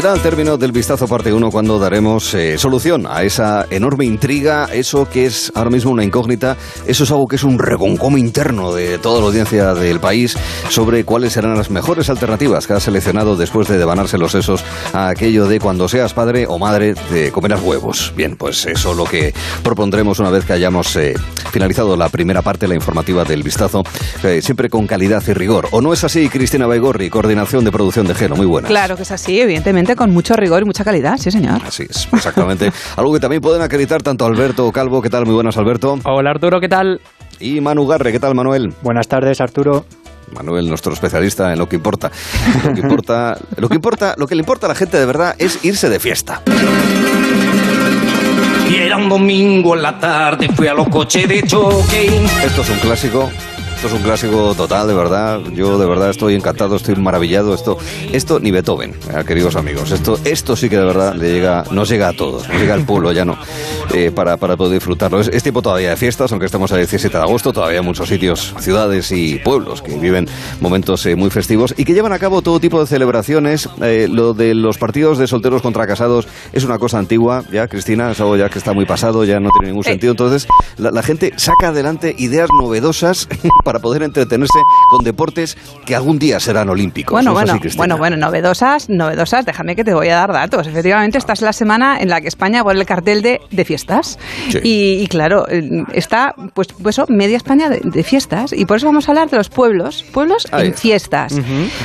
Será al término del vistazo parte 1 cuando daremos eh, solución a esa enorme intriga, eso que es ahora mismo una incógnita, eso es algo que es un reconcome interno de toda la audiencia del país sobre cuáles serán las mejores alternativas que ha seleccionado después de devanarse los sesos a aquello de cuando seas padre o madre de comerás huevos. Bien, pues eso lo que propondremos una vez que hayamos eh, finalizado la primera parte, la informativa del vistazo, eh, siempre con calidad y rigor. ¿O no es así, Cristina Baigorri, coordinación de producción de Gelo? Muy buena. Claro que es así, evidentemente, con mucho rigor y mucha calidad, sí señor. Así es, exactamente. Algo que también pueden acreditar tanto Alberto Calvo, ¿qué tal? Muy buenas, Alberto. Hola Arturo, ¿qué tal? Y Manu Garre, ¿qué tal, Manuel? Buenas tardes, Arturo. Manuel, nuestro especialista en lo que importa. Lo que importa, lo que importa, lo que le importa a la gente de verdad es irse de fiesta. Y era un domingo en la tarde, fui a los coches de choque. Esto es un clásico. Esto es un clásico total, de verdad. Yo de verdad estoy encantado, estoy maravillado. Esto, esto ni Beethoven, eh, queridos amigos. Esto, esto sí que de verdad le llega, nos llega a todos, nos llega al pueblo ya no, eh, para, para poder disfrutarlo. Es, es tiempo todavía de fiestas, aunque estamos a 17 de agosto, todavía muchos sitios, ciudades y pueblos que viven momentos eh, muy festivos y que llevan a cabo todo tipo de celebraciones. Eh, lo de los partidos de solteros contra casados es una cosa antigua, ya, Cristina, es algo ya que está muy pasado, ya no tiene ningún sentido. Entonces, la, la gente saca adelante ideas novedosas para poder entretenerse con deportes que algún día serán olímpicos. Bueno, ¿No es bueno, así, bueno, bueno, novedosas, novedosas, déjame que te voy a dar datos. Efectivamente, esta es la semana en la que España pone el cartel de, de fiestas. Sí. Y, y claro, eh, está, pues, pues eso, media España de, de fiestas. Y por eso vamos a hablar de los pueblos, pueblos Ahí en fiestas.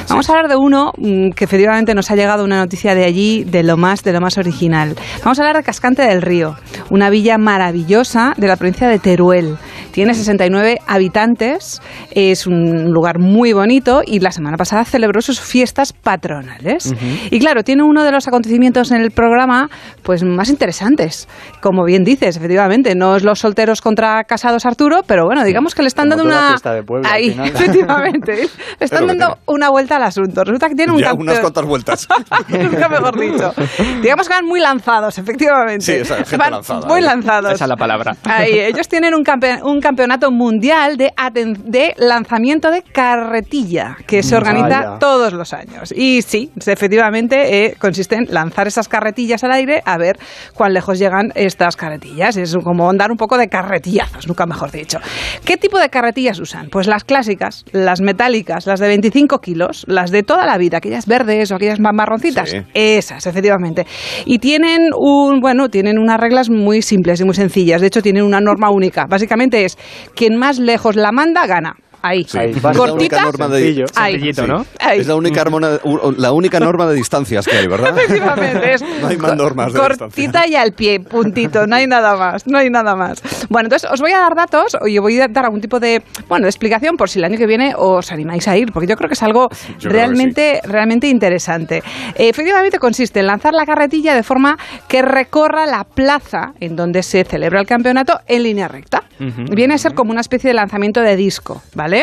Vamos a hablar de uno mm, que efectivamente nos ha llegado una noticia de allí, de lo más, de lo más original. Vamos a hablar de Cascante del Río, una villa maravillosa de la provincia de Teruel. Tiene 69 habitantes, es un lugar muy bonito y la semana pasada celebró sus fiestas patronales. Y claro, tiene uno de los acontecimientos en el programa pues más interesantes. Como bien dices, efectivamente, no es los solteros contra casados Arturo, pero bueno, digamos que le están Como dando una fiesta de pueblo, al ahí, final. efectivamente, le están dando una vuelta al asunto. Resulta que tiene un Ya campeón- unas cuantas vueltas. Nunca mejor dicho. Digamos que van muy lanzados, efectivamente. Sí, esa gente Van lanzada, Muy ¿eh? lanzados. Esa es la palabra. Ahí, ellos tienen un, campe- un campeonato mundial de, aten- de lanzamiento de carretilla que se organiza Vaya. todos los años. Y sí, efectivamente eh, consiste en lanzar esas carretillas al aire a ver cuán lejos llegan estas carretillas. Es como andar un poco de carretillazos, nunca mejor dicho. ¿Qué tipo de carretillas usan? Pues las clásicas, las metálicas, las de 25 kilos, las de toda la vida, aquellas verdes o aquellas más marroncitas. Sí. Esas, efectivamente. Y tienen un, bueno, tienen unas reglas muy simples y muy sencillas. De hecho, tienen una norma única. Básicamente es quien más lejos la manda gana. Ahí. Sí. Ahí, Es la fácil. única Cortita. norma de, Sencillo. Ahí. Sencillito, ¿no? Ahí. Es la única, u- la única norma de distancias que hay, ¿verdad? Efectivamente, es No hay más normas de cortita y al pie, puntito, no hay nada más, no hay nada más. Bueno, entonces os voy a dar datos, o yo voy a dar algún tipo de, bueno, de explicación por si el año que viene os animáis a ir, porque yo creo que es algo Yo realmente, realmente interesante. Efectivamente consiste en lanzar la carretilla de forma que recorra la plaza en donde se celebra el campeonato en línea recta. Viene a ser como una especie de lanzamiento de disco, ¿vale?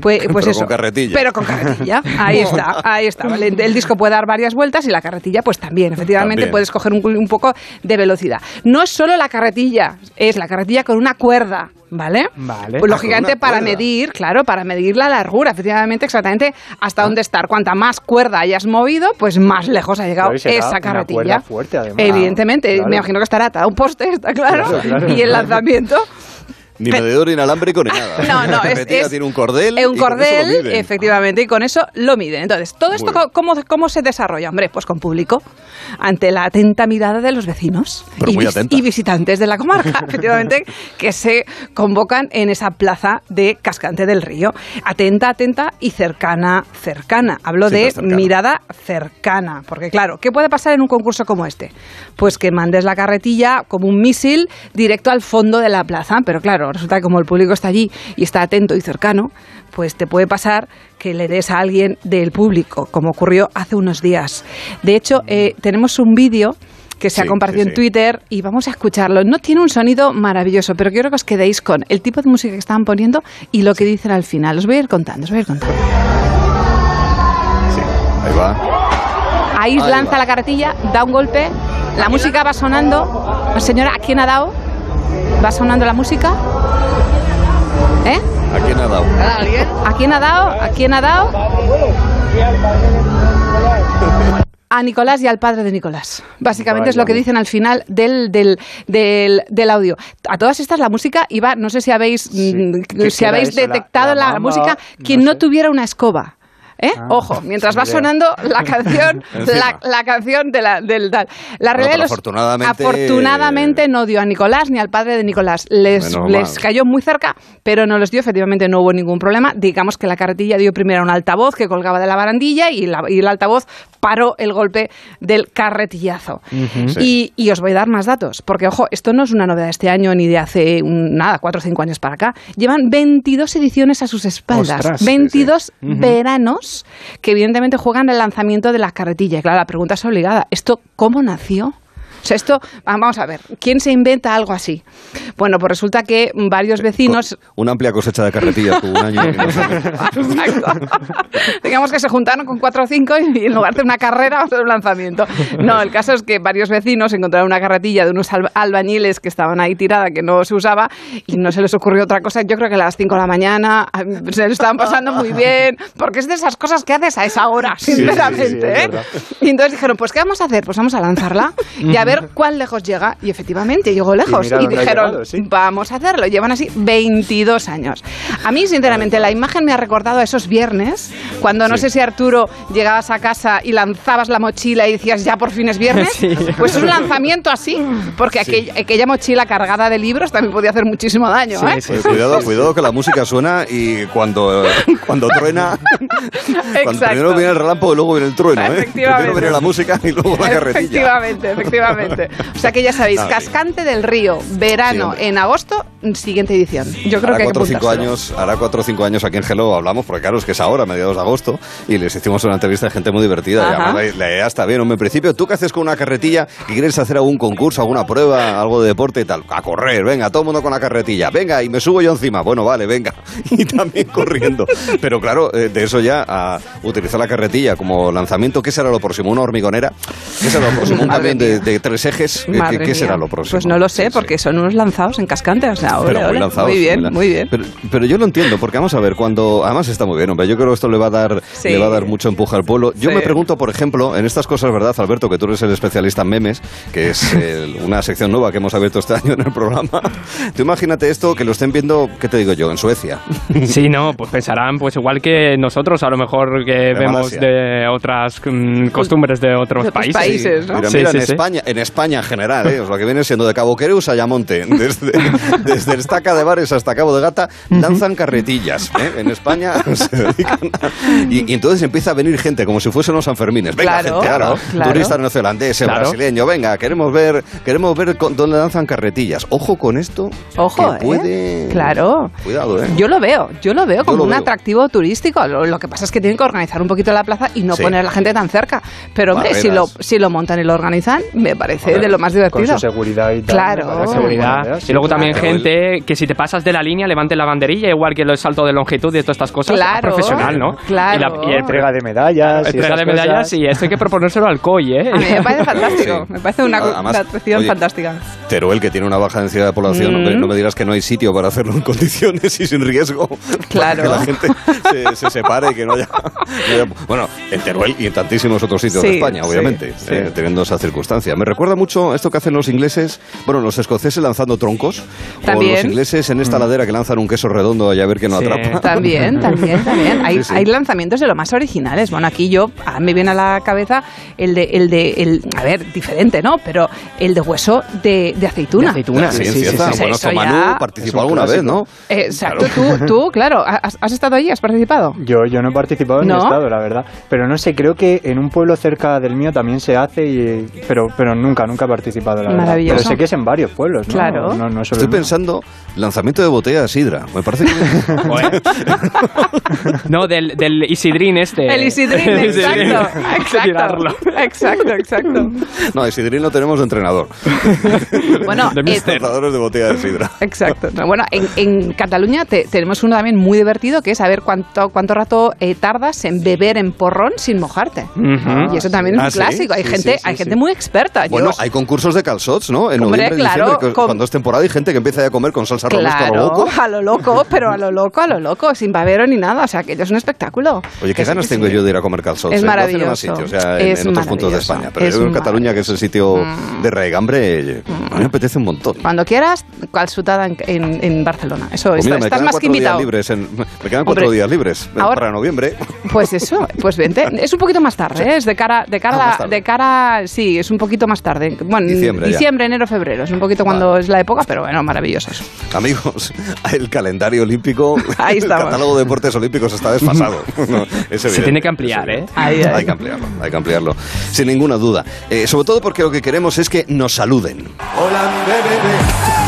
Pues, pues Pero eso. con carretilla. Pero con carretilla. Ahí está, ahí está. ¿vale? El disco puede dar varias vueltas y la carretilla, pues también. Efectivamente, También. puedes coger un, un poco de velocidad. No es solo la carretilla, es la carretilla con una cuerda. ¿Vale? Vale. Pues Ah, lógicamente una para cuerda. medir, claro, para medir la largura, efectivamente, exactamente hasta dónde estar. Cuanta más cuerda hayas movido, pues más lejos ha llegado esa una carretilla. cuerda fuerte, además. Evidentemente, Claro. me imagino que estará atada a un poste, está claro. Claro, claro. Y el lanzamiento. Ni medidor inalámbrico ni nada. No, no, es, es- tiene un cordel. es un cordel, efectivamente, y con eso lo miden. Entonces, ¿todo esto bien. cómo, cómo se desarrolla? Hombre, pues con público, ante la atenta mirada de los vecinos y, muy vis- atenta. y visitantes de la comarca, efectivamente, que se convocan en esa plaza de Cascante del Río. Atenta, atenta y cercana, cercana. Hablo Siempre de cercana. mirada cercana, porque claro, ¿qué puede pasar en un concurso como este? Pues que mandes la carretilla como un misil directo al fondo de la plaza, pero claro, resulta que como el público está allí y está atento y cercano, pues te puede pasar que le des a alguien del público, como ocurrió hace unos días. De hecho, eh, tenemos un vídeo que se Sí, ha compartido sí, en sí. Twitter y vamos a escucharlo. No tiene un sonido maravilloso, pero quiero que os quedéis con el tipo de música que estaban poniendo y lo que dicen al final. Os voy a ir contando, os voy a ir contando. Sí, ahí va. Ahí Ahí lanza va. la carretilla, da un golpe, la música va sonando. Señora, ¿a quién ha dado? ¿Va sonando la música? ¿Eh? ¿A quién ha dado? ¿A quién ha dado? ¿A quién ha dado? a Nicolás y al padre de Nicolás. Básicamente es lo que dicen al final del, del, del, audio. A todas estas la música iba, no sé si habéis, mm, si habéis detectado la, música, quien no tuviera una escoba. ¿Eh? Ah, Ojo, mientras va sonando la canción, la, canción de la, del tal. La realidad afortunadamente, afortunadamente no dio a Nicolás ni al padre de Nicolás. Les, les cayó muy cerca, pero no les dio. Efectivamente, no hubo ningún problema. Digamos que la carretilla dio primero a un altavoz que colgaba de la barandilla y, y el altavoz paró el golpe del carretillazo. y, y, os voy a dar más datos, porque ojo, esto no es una novedad de este año ni de hace nada, cuatro o cinco años para acá. Llevan 22 ediciones a sus espaldas, 22 veranos que evidentemente juegan el lanzamiento de las carretillas. Claro, la pregunta es obligada. ¿Esto cómo nació? O sea, esto, vamos a ver, ¿quién se inventa algo así? Bueno, pues resulta que varios vecinos... Una amplia cosecha de carretillas tuvo un año. Digamos que se juntaron con cuatro o cinco y en lugar de una carrera, vamos a hacer un lanzamiento. No, el caso es que varios vecinos encontraron una carretilla de unos albañiles que estaban ahí tirada, que no se usaba, y no se les ocurrió otra cosa. Yo creo que a las cinco de la mañana se les estaban pasando muy bien, porque es de esas cosas que haces a esa hora, sinceramente. ¿eh? Y entonces dijeron, pues ¿qué vamos a hacer? Pues vamos a lanzarla y a ver cuán lejos llega. Y efectivamente llegó lejos. Y, dijeron, vamos a hacerlo. Llevan así 22 años. A mí, sinceramente, la imagen me ha recordado a esos viernes, cuando no sé si Arturo llegabas a casa y lanzabas la mochila y decías, ya por fin es viernes. Pues un lanzamiento así, porque aquella, mochila cargada de libros también podía hacer muchísimo daño. ¿eh? cuidado, cuidado que la música suena y cuando, cuando truena, cuando primero viene el relámpago y luego viene el trueno. ¿eh? Primero viene la música y luego la carretilla. Efectivamente, efectivamente. O sea que ya sabéis, Cascante del Río, verano en agosto, siguiente edición. Yo creo que cuatro, cinco años, hará cuatro o cinco años aquí en Hello hablamos, porque claro, es que es ahora, mediados de agosto, y les hicimos una entrevista de gente muy divertida. Y además la, idea está bien. En principio, ¿tú qué haces con una carretilla y quieres hacer algún concurso, alguna prueba, algo de deporte y tal? A correr, venga, todo el mundo con la carretilla. Venga, y me subo yo encima. Bueno, vale, venga. Y también corriendo. Pero claro, eh, de eso ya a utilizar la carretilla como lanzamiento, ¿qué será lo próximo? ¿Una hormigonera? ¿Qué será lo próximo? ¿Un camión de, de tres ejes. ¿Qué, será lo próximo? Pues no lo sé, porque son unos lanzados en cascante. O sea, muy, lanzados, muy bien, muy, bien. Pero, yo lo entiendo, porque vamos a ver, cuando. Además está muy bien, hombre. Yo creo que esto le va a dar, le va a dar mucho empuje al pueblo. Yo me pregunto, por ejemplo, en estas cosas, ¿verdad, Alberto? Que tú eres el especialista en memes, que es una sección nueva que hemos abierto este año en el programa. Tú imagínate esto, que lo estén viendo, ¿qué te digo yo? En Suecia. Sí, no, pues pensarán, pues igual que nosotros, a lo mejor que vemos de otras mm, costumbres de otros, países. mira, en España, en España en general, ¿eh? lo que viene siendo de Cabo Quereus a Yamonte, desde, desde Estaca de Bares hasta Cabo de Gata, lanzan carretillas. ¿eh? En España se dedican y, entonces empieza a venir gente como si fuesen los Sanfermines. Venga, gente, claro, turista neozelandés, brasileño, venga, queremos ver, queremos ver dónde lanzan carretillas. Ojo con esto. Ojo, que puede... ¿eh? Claro. Cuidado, ¿eh? Yo lo veo, yo lo veo como un atractivo turístico. Lo, que pasa es que tienen que organizar un poquito la plaza y no poner a la gente tan cerca. Pero hombre, si lo, si lo montan y lo organizan, me parece de lo más divertido. Con su seguridad y tal. Claro. seguridad. y luego también gente que si te pasas de la línea levante la banderilla, igual que el salto de longitud y todas estas cosas. Claro. Profesional, ¿no? Claro. Y, la, entrega de medallas. Entrega de medallas y esto hay que proponérselo al COI, ¿eh? A mí me parece fantástico. Me parece una, atracción fantástica. Teruel, que tiene una baja densidad de población, no me dirás que no hay sitio para hacerlo en condiciones y sin riesgo. Claro. que la gente se, separe y que no haya, Bueno, en Teruel y en tantísimos otros sitios de España, obviamente, eh, teniendo esa circunstancia. Me recuerda mucho esto que hacen los ingleses, bueno, los escoceses lanzando troncos, ¿También? o los ingleses en esta mm. ladera que lanzan un queso redondo y a ver que no atrapa. También, también, también. Hay, hay, lanzamientos de lo más originales. Bueno, aquí yo, a mí me viene a la cabeza el de, el de, el, a ver, diferente, ¿no? Pero el de hueso de, de aceituna. De aceituna, sí, sí, sí. Bueno, esto Manu participó alguna vez, ¿no? Exacto, tú, tú, claro, ¿has, estado allí? ¿Has participado? Yo, yo no he participado en ¿No? estado, la verdad. Pero no sé, creo que en un pueblo cerca del mío también se hace, y, pero, pero nunca, nunca he participado, la verdad. Pero sé que es en varios pueblos, ¿no? Claro. No, no, Estoy pensando, lanzamiento de botella de sidra. Me parece que... no, del, del Isidrín este. El Isidrín, exacto. exacto. exacto, exacto. No, Isidrín lo tenemos de entrenador. bueno, de eh, de botella de sidra. Exacto. bueno, en, en Cataluña tenemos uno también muy divertido que es saber cuánto, cuánto rato eh, tardas en beber en porrón sin mojarte. Y eso también es un ah, clásico. Hay gente, hay gente muy experta. Bueno, hay concursos de calzots, ¿no? En Hombre, claro, cuando es temporada hay gente que empieza a comer con salsa claro, a lo loco. A lo loco, pero a lo loco, a lo loco, sin babero ni nada. O sea, que es un espectáculo. Oye, qué ganas tengo yo de ir a comer calzots. Es maravilloso. o sea, en, otros puntos de España. Pero yo en Cataluña, que es el sitio mm. de regambre, a mí me apetece un montón. Cuando quieras, calzutada en, Barcelona. Eso, pues mira, estás más que invitado. Libres me quedan cuatro días libres para noviembre. Pues eso, pues vente. Es un poquito más tarde, ¿eh? es de cara, de cara, ah, de cara, sí, es un poquito más tarde. Bueno, diciembre, diciembre enero, febrero. Es un poquito cuando es la época, pero bueno, maravilloso eso. Amigos, el calendario olímpico, Ahí el catálogo de deportes olímpicos está desfasado. Se tiene que ampliar, ¿eh? Hay que ampliarlo, hay que ampliarlo, sin ninguna duda. Eh, sobre todo porque lo que queremos es que nos saluden. Hola, bebé.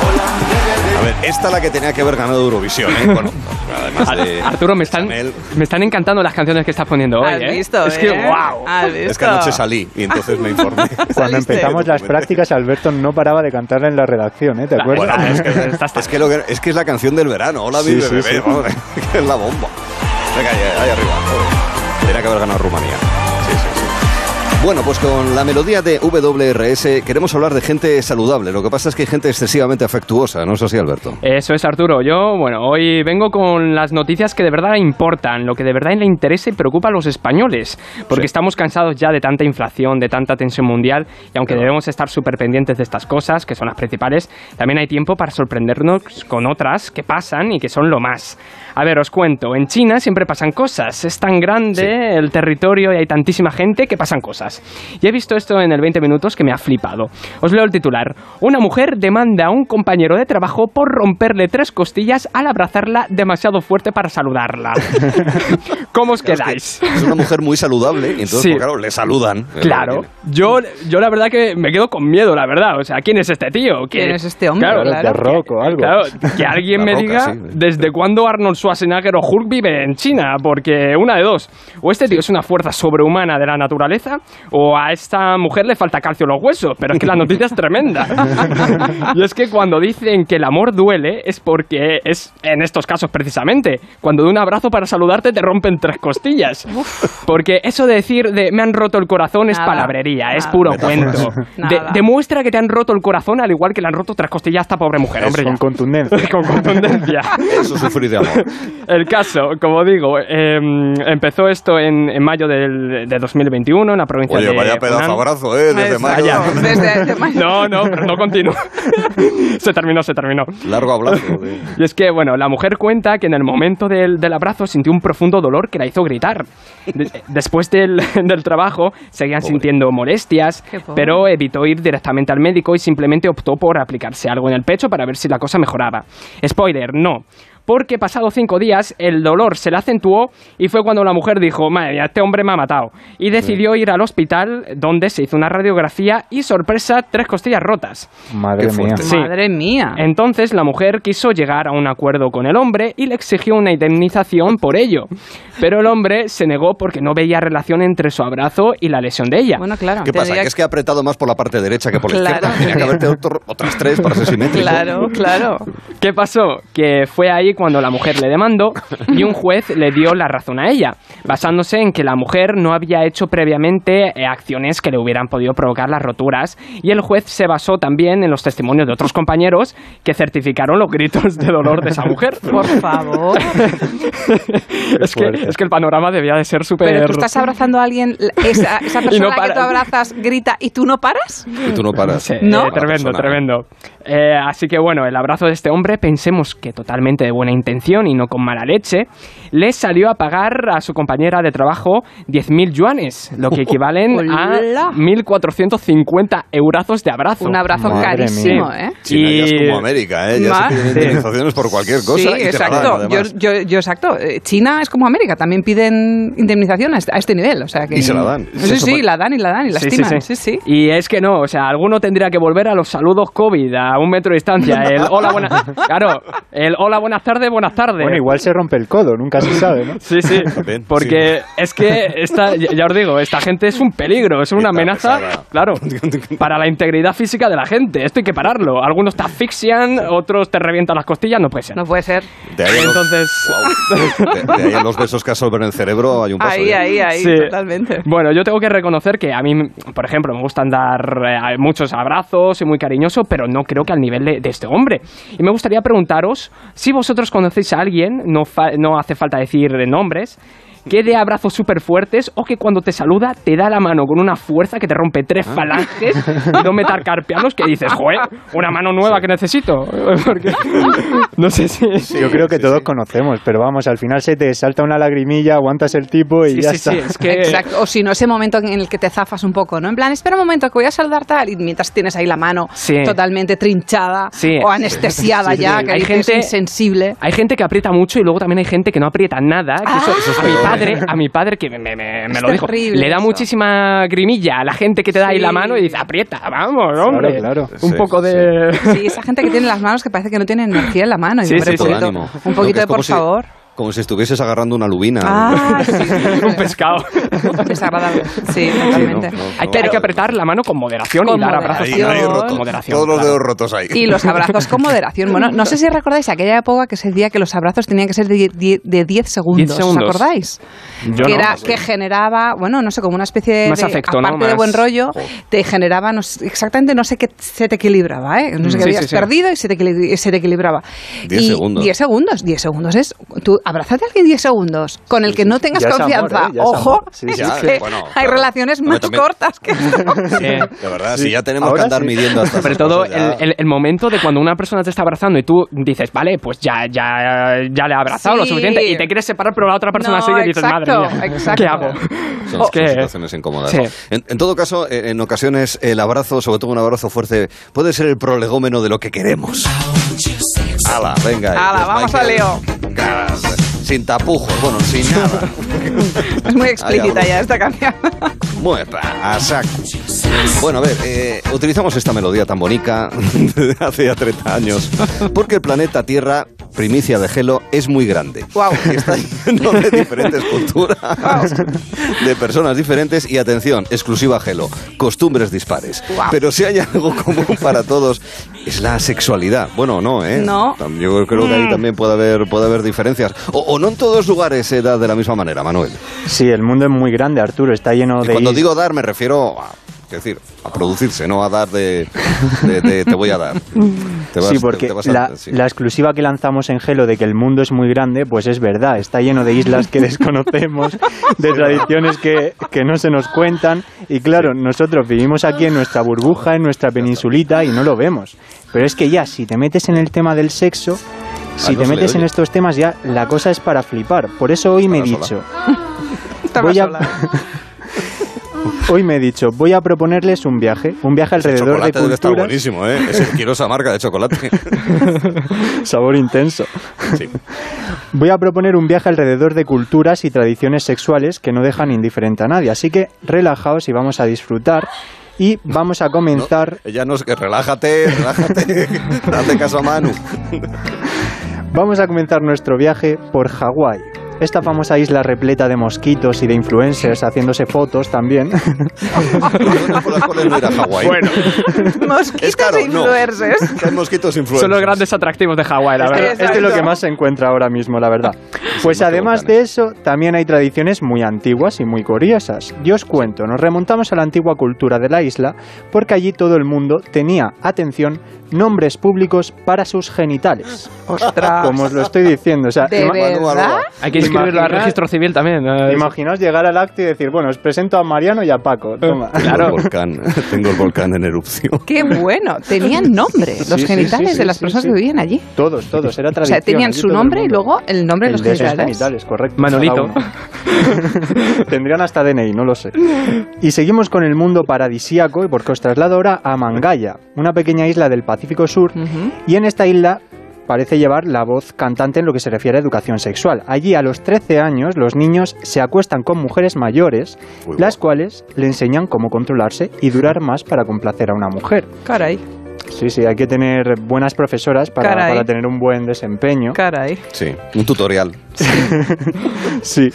Hola, esta es la que tenía que haber ganado Eurovisión, ¿eh? Bueno, además de Arturo, me están, me están encantando las canciones que estás poniendo hoy, ¿eh? Visto, es que, wow. Eh? Es que anoche salí y entonces me informé. Cuando empezamos las prácticas, Alberto no paraba de cantarla en la redacción, ¿eh? ¿Te acuerdas? es, que, es, que lo que, es que es la canción del verano. Hola, mi bebé, sí, que es la bomba. Venga, ahí, ahí arriba. Tenía que haber ganado Rumanía. Bueno, pues con la melodía de WRS queremos hablar de gente saludable. Lo que pasa es que hay gente excesivamente afectuosa, ¿no es así, Alberto? Eso es, Arturo. Yo, bueno, hoy vengo con las noticias que de verdad importan, lo que de verdad le interesa y preocupa a los españoles, porque estamos cansados ya de tanta inflación, de tanta tensión mundial, y aunque debemos estar súper pendientes de estas cosas, que son las principales, también hay tiempo para sorprendernos con otras que pasan y que son lo más. A ver, os cuento, en China siempre pasan cosas, es tan grande el territorio y hay tantísima gente que pasan cosas. Y he visto esto en el 20 minutos que me ha flipado. Os leo el titular. Una mujer demanda a un compañero de trabajo por romperle tres costillas al abrazarla demasiado fuerte para saludarla. ¿Cómo os quedáis? Es, una mujer muy saludable y entonces, pues, claro, le saludan. Claro. Yo, yo la verdad que me quedo con miedo, la verdad. O sea, ¿quién es este tío? ¿Quién es este hombre? Claro, claro. algo. Claro, que alguien me diga desde cuándo Arnold Schwarzenegger o Hulk vive en China, porque una de dos. O este tío es una fuerza sobrehumana de la naturaleza, o a esta mujer le falta calcio en los huesos, pero es que la noticia es tremenda. y es que cuando dicen que el amor duele es porque es en estos casos precisamente, cuando de un abrazo para saludarte te rompen tres costillas. Porque eso de decir de me han roto el corazón es palabrería, es puro cuento. demuestra que te han roto el corazón al igual que le han roto tres costillas a esta pobre mujer, hombre. Con contundencia. con contundencia. Eso sufrir de amor. El caso, como digo, em, empezó esto en, en mayo del, de 2021 en la provincia Oye, vaya pedazo abrazo, ¿eh? Desde mayo. Desde, mayo. No, no, pero no continúa. se terminó, se terminó. Largo abrazo. y es que, bueno, la mujer cuenta que en el momento del, del abrazo sintió un profundo dolor que la hizo gritar. después del, del, trabajo seguían sintiendo molestias, pero evitó ir directamente al médico y simplemente optó por aplicarse algo en el pecho para ver si la cosa mejoraba. Spoiler, no porque pasado cinco días el dolor se le acentuó y fue cuando la mujer dijo, madre mía, este hombre me ha matado. Y decidió ir al hospital donde se hizo una radiografía y sorpresa, tres costillas rotas. Madre mía. Madre mía. Entonces la mujer quiso llegar a un acuerdo con el hombre y le exigió una indemnización por ello. Pero el hombre se negó porque no veía relación entre su abrazo y la lesión de ella. Bueno, claro. ¿Qué pasa? Que es que ha apretado más por la parte derecha que por la izquierda. Tenía que haberte otras tres para ser simétrico. Claro, claro. ¿Qué pasó? Que fue ahí cuando la mujer le demandó y un juez le dio la razón a ella, basándose en que la mujer no había hecho previamente eh, acciones que le hubieran podido provocar las roturas y el juez se basó también en los testimonios de otros compañeros que certificaron los gritos de dolor de esa mujer. Por favor. es, que, es que el panorama debía de ser súper... Pero tú estás abrazando a alguien, esa, esa persona que tú abrazas grita y tú no paras. Y tú no paras. ¿No? tremendo, tremendo. Eh, así que bueno, el abrazo de este hombre, pensemos que totalmente de buena intención y no con mala leche, le salió a pagar a su compañera de trabajo 10.000 yuanes, lo que equivalen a 1.450 eurazos de abrazo. Un abrazo carísimo, ¿eh? China y... ya es como América, ¿eh? Ya se piden indemnizaciones por cualquier cosa. Sí, exacto. yo, yo, yo, exacto. Eh, China es como América, también piden indemnizaciones a este nivel. O sea que... Y se la dan. Sí, sí, la dan y la dan y la estiman. Sí sí. Y es que no, o sea, alguno tendría que volver a los saludos COVID, a un metro de distancia. El hola, buenas... Claro, el hola, buenas tardes, buenas tardes. Bueno, igual se rompe el codo, nunca se sabe, ¿no? Sí, sí. Porque es que, esta, ya os digo, esta gente es un peligro, es una amenaza, claro, para la integridad física de la gente. Esto hay que pararlo. Algunos te asfixian, otros te revientan las costillas, no puede ser. No puede ser. De ahí Entonces... de, ahí los besos que absorben el cerebro hay un paso. Ahí, ahí, ahí, totalmente. Bueno, yo tengo que reconocer que a mí, por ejemplo, me gustan dar eh, muchos abrazos, y muy cariñoso, pero no creo que al nivel de, de este hombre. Y me gustaría preguntaros si vosotros vosotros conocéis a alguien, no, no hace falta decir nombres, que de abrazos súper fuertes o que cuando te saluda te da la mano con una fuerza que te rompe tres ah. falanges y no metar carpianos que dices, joder, una mano nueva que necesito. no sé si... Yo creo que todos conocemos, pero vamos, al final se te salta una lagrimilla, aguantas el tipo y ya está. Es que... Exacto. O si no, ese momento en el que te zafas un poco, ¿no? En plan, espera un momento que voy a saludar tal y mientras tienes ahí la mano totalmente trinchada o anestesiada ya, que hay gente insensible. Hay gente que aprieta mucho y luego también hay gente que no aprieta nada. Que eso, a mi padre, que me, lo dijo, le da muchísima grimilla a la gente que te da ahí la mano y dice, aprieta, vamos, hombre. Claro, Un poco de... Sí, esa gente que tiene las manos que parece que no tiene energía en la mano. Sí, sí, Un poquito de por favor. Como si estuvieses agarrando una lubina. Ah, un pescado. Desagradable. Sí, totalmente. hay, que, apretar la mano con moderación y dar abrazos con moderación. Todos los dedos rotos ahí. Y los abrazos con moderación. Bueno, no sé si recordáis aquella época que se decía que los abrazos tenían que ser de 10 segundos. ¿Os acordáis? que era que generaba, bueno, no sé, como una especie de, aparte de buen rollo, te generaba exactamente no sé qué se te equilibraba, ¿eh? No sé qué habías perdido y se te, se te equilibraba. 10 segundos. 10 segundos, 10 segundos es tú abrázate a alguien 10 segundos, con el que no tengas confianza. ¿Eh? Ojo, hay relaciones más cortas que De verdad, si ya tenemos que andar midiendo hasta Sobre todo el, el, momento de cuando una persona te está abrazando y tú dices, vale, pues ya, ya, ya le he abrazado lo suficiente y te quieres separar, pero la otra persona sigue y dices, madre mía, ¿qué hago? Son situaciones incómodas. En, en, todo caso, en ocasiones el abrazo, sobre todo un abrazo fuerte, puede ser el prolegómeno de lo que queremos. ¡Hala, venga! ¡Hala, vamos a Leo! Sin tapujos, bueno, sin nada. Es muy explícita ya esta canción. Muy a saco. Bueno, a ver, eh, utilizamos esta melodía tan bonita desde hace ya 30 años porque el planeta Tierra, primicia de Gelo, es muy grande. Wow. Está lleno de diferentes culturas, de personas diferentes y atención, exclusiva Gelo, costumbres dispares. Pero si hay algo común para todos es la sexualidad. Bueno, no, ¿eh? No. Yo creo que ahí mm. también puede haber, puede haber diferencias. O, no en todos lugares se da de la misma manera, Manuel. Sí, el mundo es muy grande, Arturo, está lleno de... Cuando digo dar me refiero a es decir, a producirse, no a dar de, te voy a dar. sí, porque la, la, exclusiva que lanzamos en Gelo de que el mundo es muy grande, pues es verdad, está lleno de islas que desconocemos, de tradiciones que, que no se nos cuentan, y claro, nosotros vivimos aquí en nuestra burbuja, en nuestra peninsulita, y no lo vemos. Pero es que ya, si te metes en el tema del sexo, si te metes en estos temas ya, la cosa es para flipar. Por eso hoy me he dicho... Voy a, Hoy me he dicho, voy a proponerles un viaje, un viaje alrededor de culturas. Debe buenísimo, ¿eh? Es quiero esa marca de chocolate. Sabor intenso. Sí. Voy a proponer un viaje alrededor de culturas y tradiciones sexuales que no dejan indiferente a nadie. Así que relajaos y vamos a disfrutar. Y vamos a comenzar. ella no es que relájate, relájate. Date caso a Manu. vamos a comenzar nuestro viaje por Hawái esta famosa isla repleta de mosquitos y de influencers haciéndose fotos también. bueno, mosquitos e influencers. mosquitos influencers. Son los grandes atractivos de Hawái, la verdad. Esto es lo que más se encuentra ahora mismo, la verdad. Pues además de eso, también hay tradiciones muy antiguas y muy curiosas. Yo os cuento, nos remontamos a la antigua cultura de la isla porque allí todo el mundo tenía, atención, nombres públicos para sus genitales. ¡Ostras! Como os lo estoy diciendo. O sea, ¿De verdad? Hay que inscribirlo al registro civil también. Imaginaos llegar al acto y decir, bueno, os presento a Mariano y a Paco. Toma. Claro. Tengo el volcán, tengo el volcán en erupción. ¡Qué bueno! Tenían nombre los genitales de las personas que vivían allí. Todos, todos. Era tradición. O sea, tenían su nombre y luego el nombre de los genitales. genitales. correcto. Manolito. Tendrían hasta DNI, no lo sé. Y seguimos con el mundo paradisíaco y porque os traslado ahora a Mangaya, una pequeña isla del Pacífico Sur. Y en esta isla parece llevar la voz cantante en lo que se refiere a educación sexual. Allí a los 13 años los niños se acuestan con mujeres mayores, las cuales le enseñan cómo controlarse y durar más para complacer a una mujer. Caray. Sí, sí, hay que tener buenas profesoras para, para tener un buen desempeño. Caray. Sí, un tutorial. sí.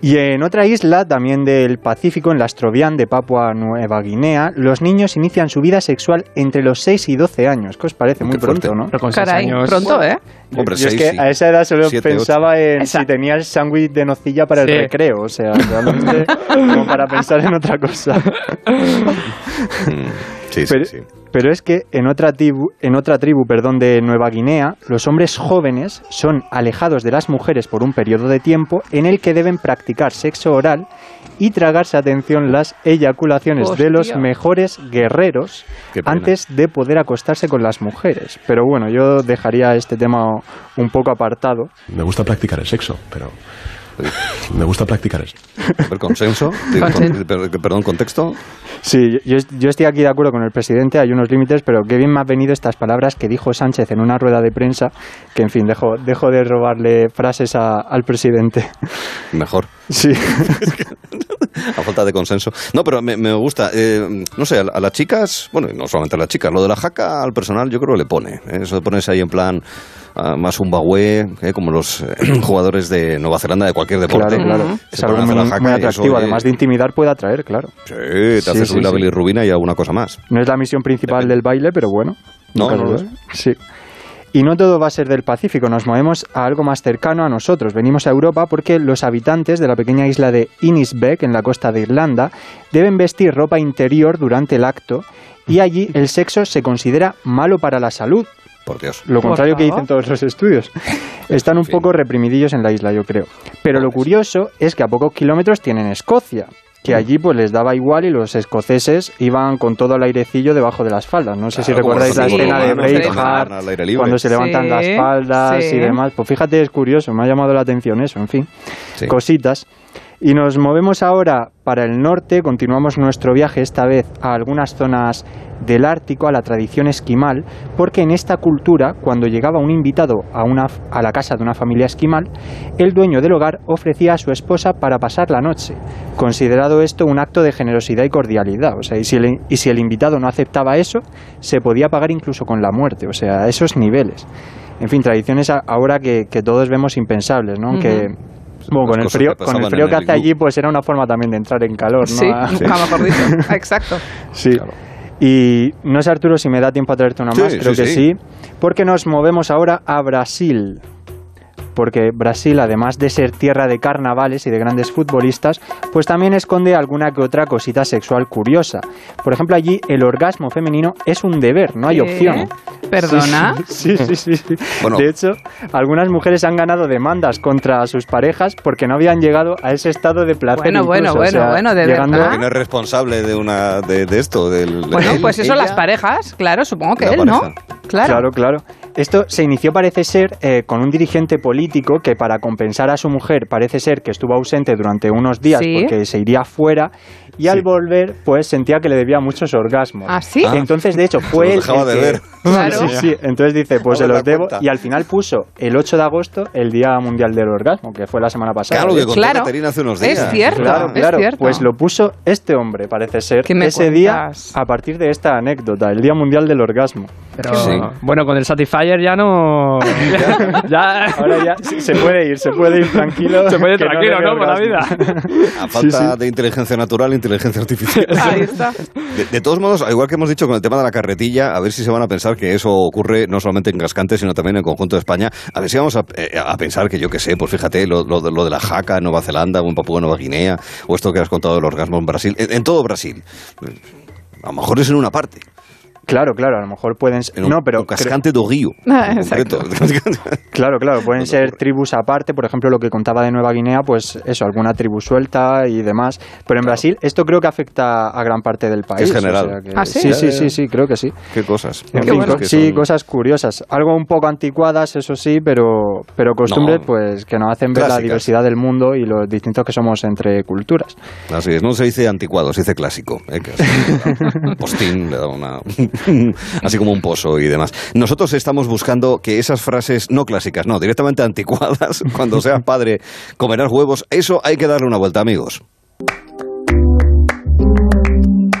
Y en otra isla, también del Pacífico, en la Astrobian de Papua Nueva Guinea, los niños inician su vida sexual entre los 6 y 12 años. ¿Qué os parece? Muy pronto, ¿no? Caray, pronto, ¿eh? Hombre, Yo es que a esa edad solo pensaba en si tenía el sándwich de nocilla para el recreo. O sea, realmente como para pensar en otra cosa. Sí, sí, sí. Pero es que en otra tribu, en otra tribu perdón, de Nueva Guinea, los hombres jóvenes son alejados de las mujeres por un periodo de tiempo en el que deben practicar sexo oral y tragarse, atención, las eyaculaciones de los mejores guerreros antes de poder acostarse con las mujeres. Pero bueno, yo dejaría este tema un poco apartado. Me gusta practicar el sexo, pero me gusta practicar eso. ¿El consenso? Perdón, contexto. Sí, yo, yo, estoy aquí de acuerdo con el presidente, hay unos límites, pero qué bien me han venido estas palabras que dijo Sánchez en una rueda de prensa, que en fin, dejo, dejo de robarle frases al presidente. Mejor. Sí. a falta de consenso. No, pero me, me gusta. Eh, no sé, a, las chicas, bueno, no solamente a las chicas, lo de la jaca al personal yo creo que le pone. ¿eh? Eso de ponerse ahí en plan uh, más un bagüe, ¿eh? como los jugadores de Nueva Zelanda de cualquier deporte. Claro, claro. Es algo muy, muy atractivo. Además de intimidar, puede atraer, claro. Sí, te hace subir la bilirrubina y alguna cosa más. No es la misión principal del baile, pero bueno. No, no, no. Sí. Y no todo va a ser del Pacífico, nos movemos a algo más cercano a nosotros. Venimos a Europa porque los habitantes de la pequeña isla de Innisbeck, en la costa de Irlanda, deben vestir ropa interior durante el acto y allí el sexo se considera malo para la salud. Por Dios. Lo contrario que dicen todos los estudios. Están un poco reprimidillos en la isla, yo creo. Pero lo curioso es que a pocos kilómetros tienen Escocia, que allí pues les daba igual y los escoceses iban con todo el airecillo debajo de las faldas. No sé si recordáis la escena de Braveheart, cuando se levantan las faldas y demás. Pues fíjate, es curioso, me ha llamado la atención eso, en fin, cositas. Y nos movemos ahora para el norte, continuamos nuestro viaje esta vez a algunas zonas del Ártico, a la tradición esquimal, porque en esta cultura, cuando llegaba un invitado a, una, a la casa de una familia esquimal, el dueño del hogar ofrecía a su esposa para pasar la noche, considerado esto un acto de generosidad y cordialidad. O sea, y si el, y si el invitado no aceptaba eso, se podía pagar incluso con la muerte, o sea, a esos niveles. En fin, tradiciones ahora que, todos vemos impensables, ¿no? Bueno, con el frío, con el frío que hace allí, pues era una forma también de entrar en calor, ¿no? Sí, mejor dicho. Exacto. Sí. Y no sé, Arturo, si me da tiempo a traerte una más, creo que sí. Porque nos movemos ahora a Brasil porque Brasil, además de ser tierra de carnavales y de grandes futbolistas, pues también esconde alguna que otra cosita sexual curiosa. Por ejemplo, allí el orgasmo femenino es un deber, no hay opción. ¿Perdona? Sí, sí, sí. De hecho, algunas mujeres han ganado demandas contra sus parejas porque no habían llegado a ese estado de placer. Bueno, bueno, bueno, bueno, de llegando... ¿Quién es responsable de, una, de, esto? Del, bueno, pues eso, las parejas, claro, supongo que él, ¿no? Claro, claro. claro. Esto se inició, parece ser, eh, con un dirigente político que para compensar a su mujer parece ser que estuvo ausente durante unos días porque se iría fuera y al volver pues sentía que le debía muchos orgasmos. ¿Ah, sí? Entonces, de hecho, fue él dejaba de ver. Claro. Sí, sí. Entonces dice, pues se los debo y al final puso el 8 de agosto el Día Mundial del Orgasmo, que fue la semana pasada. Claro, que contó claro. hace unos días. Es cierto, claro, claro. Pues lo puso este hombre, parece ser, ese día a partir de esta anécdota, el Día Mundial del Orgasmo. Pero bueno, con el Satisfyer ya no. ya... Ahora ya se puede ir, se puede ir tranquilo. Se puede ir tranquilo, ¿no? Por la vida. A falta de inteligencia natural, inteligencia artificial. Ahí está. De, todos modos, igual que hemos dicho con el tema de la carretilla, a ver si se van a pensar que eso ocurre no solamente en Cascante, sino también en el conjunto de España. A ver si vamos a, eh, pensar que yo qué sé, pues fíjate, lo, lo, de la jaca en Nueva Zelanda o en Papúa Nueva Guinea, o esto que has contado del orgasmo en Brasil, en todo Brasil. A lo mejor es en una parte. Claro, claro, a lo mejor pueden ser. no, pero. cascante do río. Ah, claro, claro, pueden ser tribus aparte. Por ejemplo, lo que contaba de Nueva Guinea, pues eso, alguna tribu suelta y demás. Pero en Brasil, esto creo que afecta a gran parte del país. Es general. ¿Ah, sí? Sí, sí, sí, creo que sí. ¿Qué cosas? sí, cosas curiosas. Algo un poco anticuadas, eso sí, pero, pero costumbres pues que nos hacen ver la diversidad del mundo y los distintos que somos entre culturas. Así es, no se dice anticuado, se dice clásico. ¿eh? postín le da una. así como un pozo y demás. Nosotros estamos buscando que esas frases no clásicas, no, directamente anticuadas, cuando seas padre comerás huevos, eso hay que darle una vuelta, amigos.